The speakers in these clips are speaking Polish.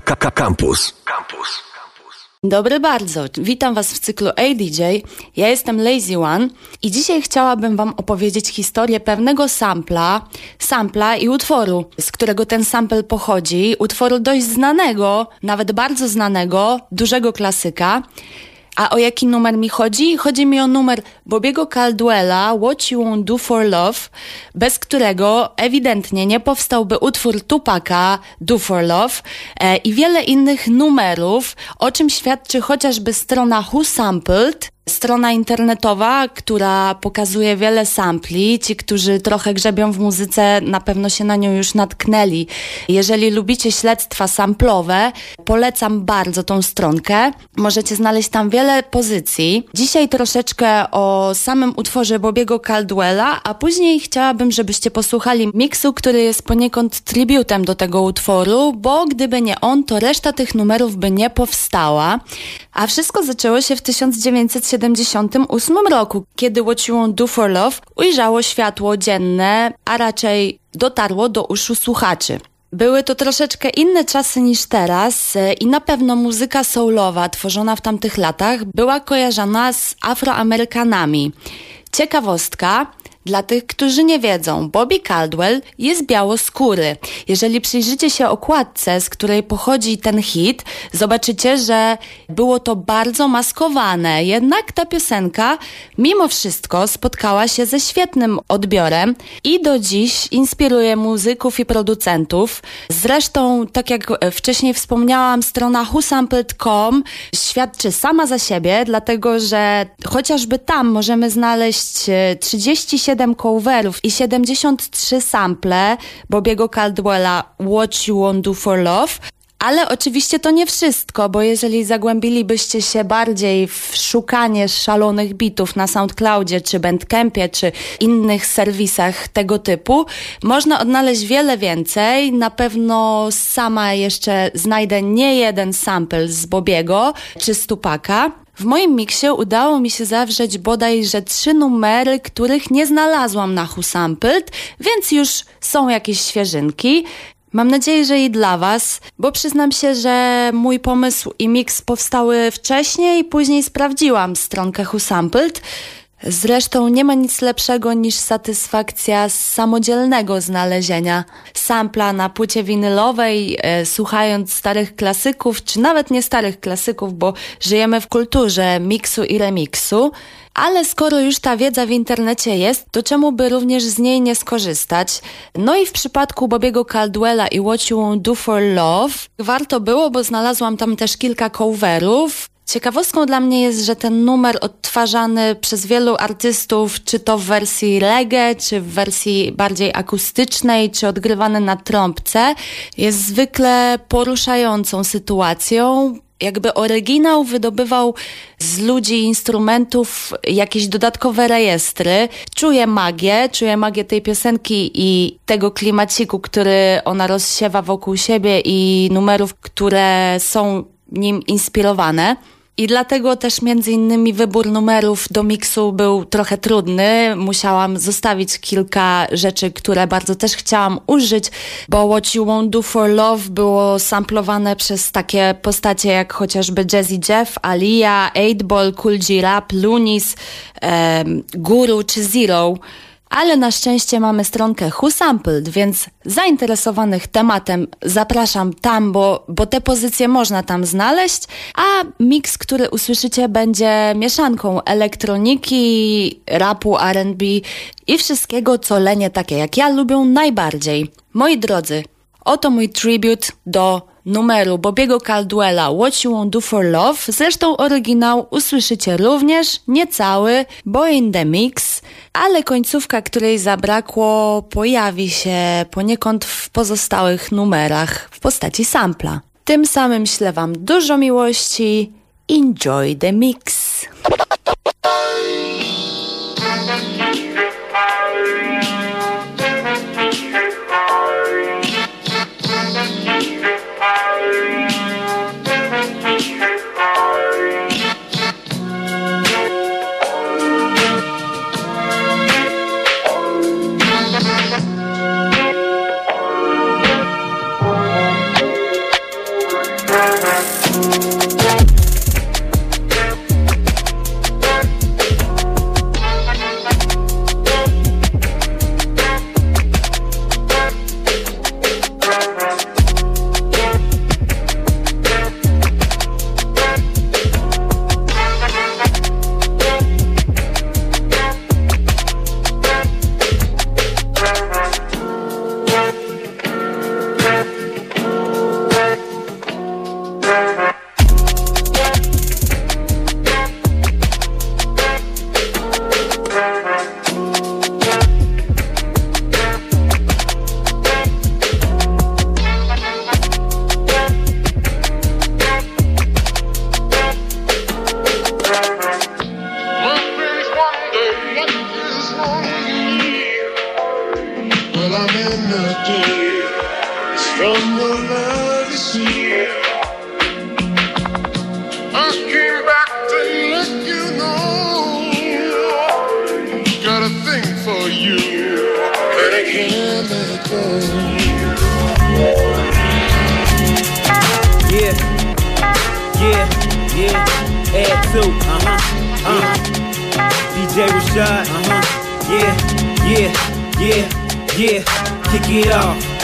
Campus. Campus. Dobry bardzo. Witam Was w cyklu ADJ. Ja jestem Lazy One i dzisiaj chciałabym Wam opowiedzieć historię pewnego sampla, sampla i utworu, z którego ten sample pochodzi. Utworu dość znanego, nawet bardzo znanego, dużego klasyka. A o jaki numer mi chodzi? Chodzi mi o numer Bobiego Caldwella What You Won't Do For Love, bez którego ewidentnie nie powstałby utwór Tupaka Do For Love e, i wiele innych numerów, o czym świadczy chociażby strona Who Sampled, strona internetowa, która pokazuje wiele sampli. Ci, którzy trochę grzebią w muzyce, na pewno się na nią już natknęli. Jeżeli lubicie śledztwa samplowe, polecam bardzo tą stronkę. Możecie znaleźć tam wiele pozycji. Dzisiaj troszeczkę o samym utworze Bobiego Caldwella, a później chciałabym, żebyście posłuchali miksu, który jest poniekąd tributem do tego utworu, bo gdyby nie on, to reszta tych numerów by nie powstała. A wszystko zaczęło się w 1978 roku, kiedy Won't Do For Love ujrzało światło dzienne, a raczej dotarło do uszu słuchaczy. Były to troszeczkę inne czasy niż teraz e, i na pewno muzyka soulowa tworzona w tamtych latach była kojarzona z Afroamerykanami. Ciekawostka, dla tych, którzy nie wiedzą, Bobby Caldwell jest białoskóry. Jeżeli przyjrzycie się okładce, z której pochodzi ten hit, zobaczycie, że było to bardzo maskowane. Jednak ta piosenka mimo wszystko spotkała się ze świetnym odbiorem i do dziś inspiruje muzyków i producentów. Zresztą, tak jak wcześniej wspomniałam, strona whosampled.com świadczy sama za siebie, dlatego że chociażby tam możemy znaleźć 37 7 coverów i 73 sample Bobiego Caldwella What You Won't Do For Love. Ale oczywiście to nie wszystko, bo jeżeli zagłębilibyście się bardziej w szukanie szalonych bitów na SoundCloudzie, czy Bandcampie, czy innych serwisach tego typu, można odnaleźć wiele więcej. Na pewno sama jeszcze znajdę nie jeden sample z Bobiego, czy z Tupaka. W moim miksie udało mi się zawrzeć bodajże trzy numery, których nie znalazłam na Who Sampled, więc już są jakieś świeżynki. Mam nadzieję, że i dla Was, bo przyznam się, że mój pomysł i miks powstały wcześniej, później sprawdziłam stronkę Who Sampled. Zresztą nie ma nic lepszego niż satysfakcja z samodzielnego znalezienia sampla na płycie winylowej, e, słuchając starych klasyków, czy nawet nie starych klasyków, bo żyjemy w kulturze miksu i remiksu. Ale skoro już ta wiedza w internecie jest, to czemu by również z niej nie skorzystać? No i w przypadku Bobiego Caldwella i What You Won't Do For Love warto było, bo znalazłam tam też kilka coverów, Ciekawostką dla mnie jest, że ten numer odtwarzany przez wielu artystów, czy to w wersji reggae, czy w wersji bardziej akustycznej, czy odgrywany na trąbce, jest zwykle poruszającą sytuacją, jakby oryginał wydobywał z ludzi instrumentów jakieś dodatkowe rejestry. Czuję magię, czuję magię tej piosenki i tego klimaciku, który ona rozsiewa wokół siebie i numerów, które są nim inspirowane. I dlatego też między innymi wybór numerów do miksu był trochę trudny. Musiałam zostawić kilka rzeczy, które bardzo też chciałam użyć, bo What You Won't Do For Love było samplowane przez takie postacie jak chociażby Jazzy Jeff, Alia, 8-Ball, Cool G Rap, Lunis, Guru czy Zero. Ale na szczęście mamy stronkę Who Sampled, więc zainteresowanych tematem zapraszam tam, bo, bo te pozycje można tam znaleźć, a miks, który usłyszycie będzie mieszanką elektroniki, rapu, R&B i wszystkiego, co lenie takie jak ja lubią najbardziej. Moi drodzy, oto mój tribute do numeru Bobiego Caldwella What You Won't Do For Love. Zresztą oryginał usłyszycie również, niecały, bo in the mix, ale końcówka, której zabrakło, pojawi się poniekąd w pozostałych numerach w postaci sampla. Tym samym ślę Wam dużo miłości. Enjoy the mix.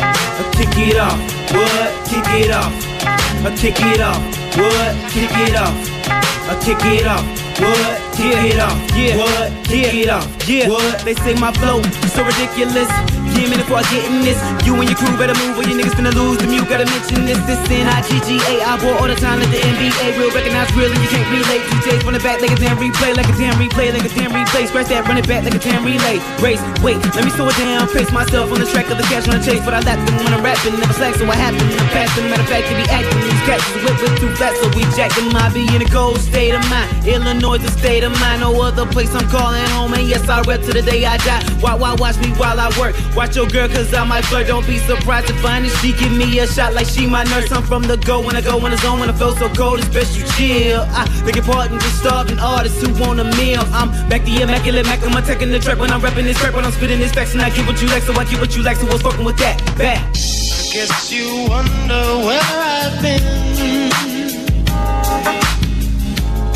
I kick it off, what? Kick it off. I kick it off, what? Kick it off. I kick it off, what? Kick it off, yeah. What? Kick yeah. it off, yeah. What? They say my flow so ridiculous Give me the before getting this. You and your crew better move or you niggas finna lose. The mute gotta mention this. This N I G G A. I bought all the time at the NBA. Real recognize real and you can't relate. DJs from the back like a damn replay, like a damn replay, like a damn replay. Scratch that, run it back like a damn relay. Race, wait, let me slow it down. Pace myself on the track of the cash on the chase, but I lap them when I'm rapping. Never slack, so I happen. I'm passing. Matter of fact, to be acting. These cats is whip with too fast, so we jacking. them. I be in a cold state of mind. Illinois the state of mind. No other place I'm calling home, and yes I rap to the day I die. Why, why watch me while I work? Why Watch your girl, cause I might flirt. Don't be surprised to find that she give me a shot like she my nurse. I'm from the go when I go in the zone. When I feel so cold, it's best you chill. I beg your pardon, just starving artists who want a meal. I'm back the immaculate Mac. I'm attacking the track when I'm rapping this track. When I'm spitting this facts and I get what you like, so I get what you like. So what's fucking with that? Back. I guess you wonder where I've been.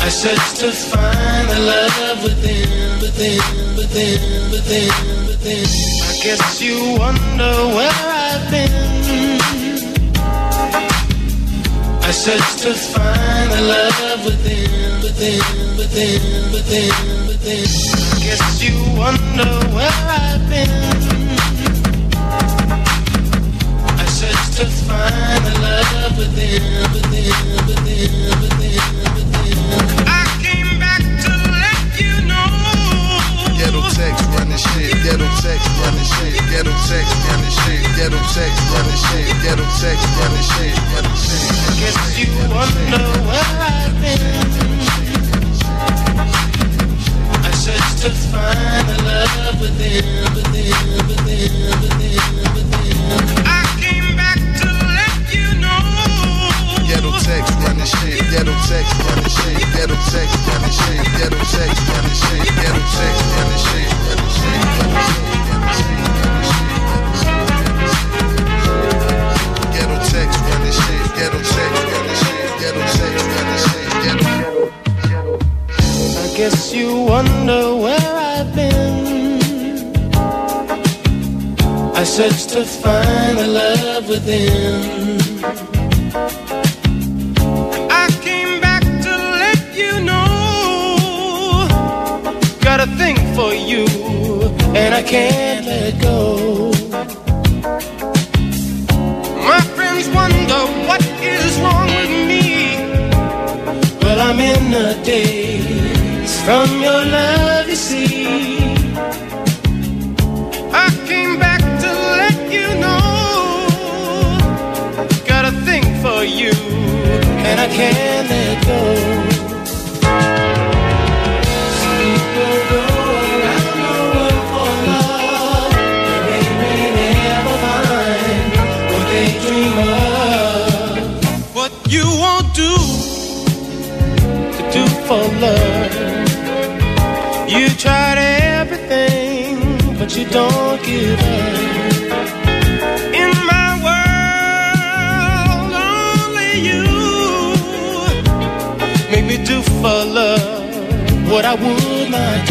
I search to find the love within, within, within, within, within. Guess you wonder where I've been. I search to find the love within, within, within, within, within. I guess you wonder where I've been. I search to find the love within, within, within, within, within. Ghetto text running shit, ghetto text running shit, ghetto. I guess you wonder where I've been. I search to find the love within, within, within, within, within. I came back to let you know. Ghetto text running shit, ghetto text running shit, ghetto text running shit, ghetto text running shit, ghetto text running shit, ghetto shit, ghetto shit, running shit, shit, shit. I guess you wonder where I've been. I search to find the love within. I came back to let you know. Got a thing for you, and I can't let go. A daze from your love, you see. I came back to let you know. Got a thing for you, and I can't let go. of love. You tried everything, but you don't give up. In my world, only you make me do for love what I would not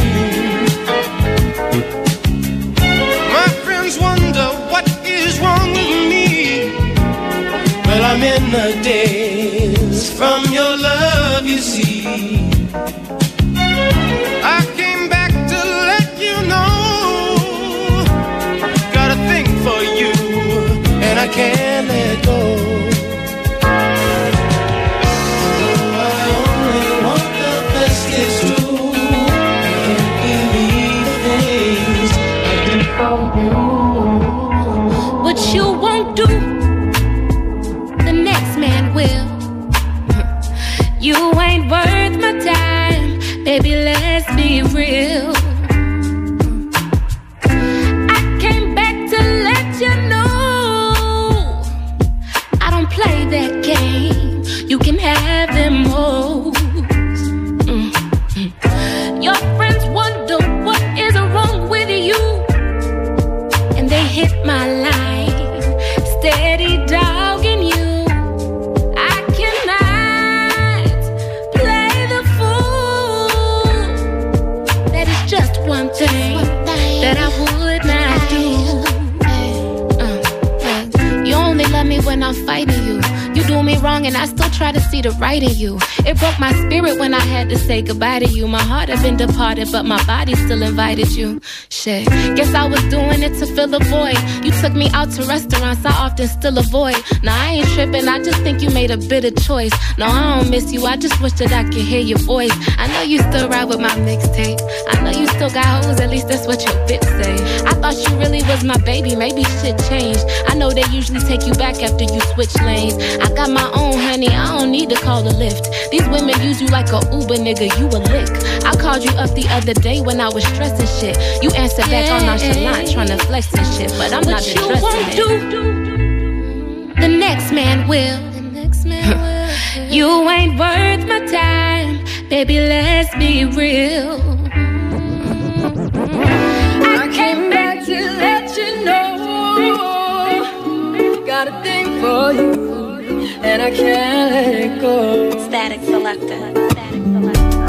try to see the right in you. It broke my spirit when I had to say goodbye to you. My heart had been departed, but my body still invited you. Shit, guess I was doing it to fill a void. You took me out to restaurants I often still avoid. Now I ain't tripping, I just think you made a bitter choice. No, I don't miss you, I just wish that I could hear your voice. I know you still ride with my mixtape. I know you still got hoes, at least that's what your bitch say. I thought you really was my baby, maybe shit changed. I know they usually take you back after you switch lanes. I got my own honey, I don't need to call a lift. These women use you like a Uber nigga, you a lick. I called you up the other day when I was stressing shit. You answered back all nonchalant, trying to flex and shit, but I'm not you won't do, the next man will. The next man will. you ain't worth my time, baby. Let's be real. I came back to let you know. Got a thing for you, and I can't let it go. Static selector. Static selector.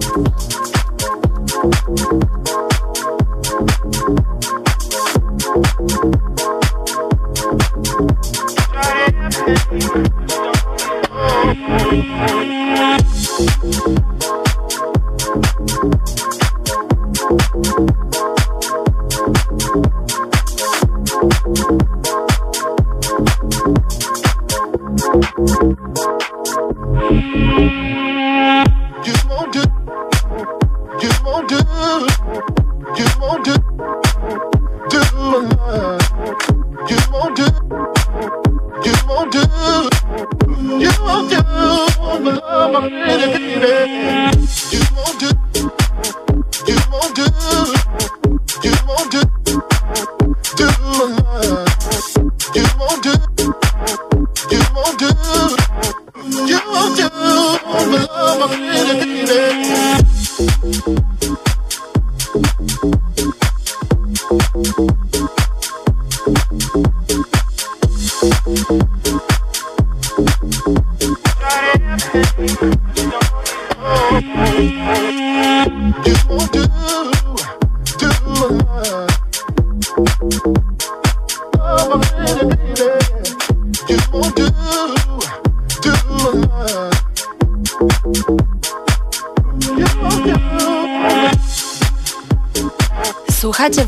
Thank you.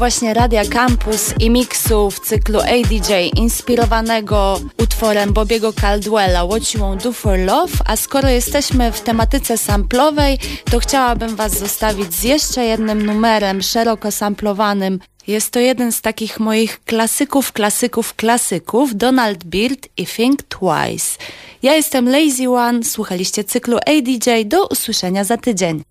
Właśnie Radia Campus i miksu w cyklu ADJ inspirowanego utworem Bobiego Caldwella What You Won't Do For Love, a skoro jesteśmy w tematyce samplowej, to chciałabym Was zostawić z jeszcze jednym numerem szeroko samplowanym. Jest to jeden z takich moich klasyków, klasyków, klasyków, Donald Byrd i Think Twice. Ja jestem Lazy One, słuchaliście cyklu ADJ, do usłyszenia za tydzień.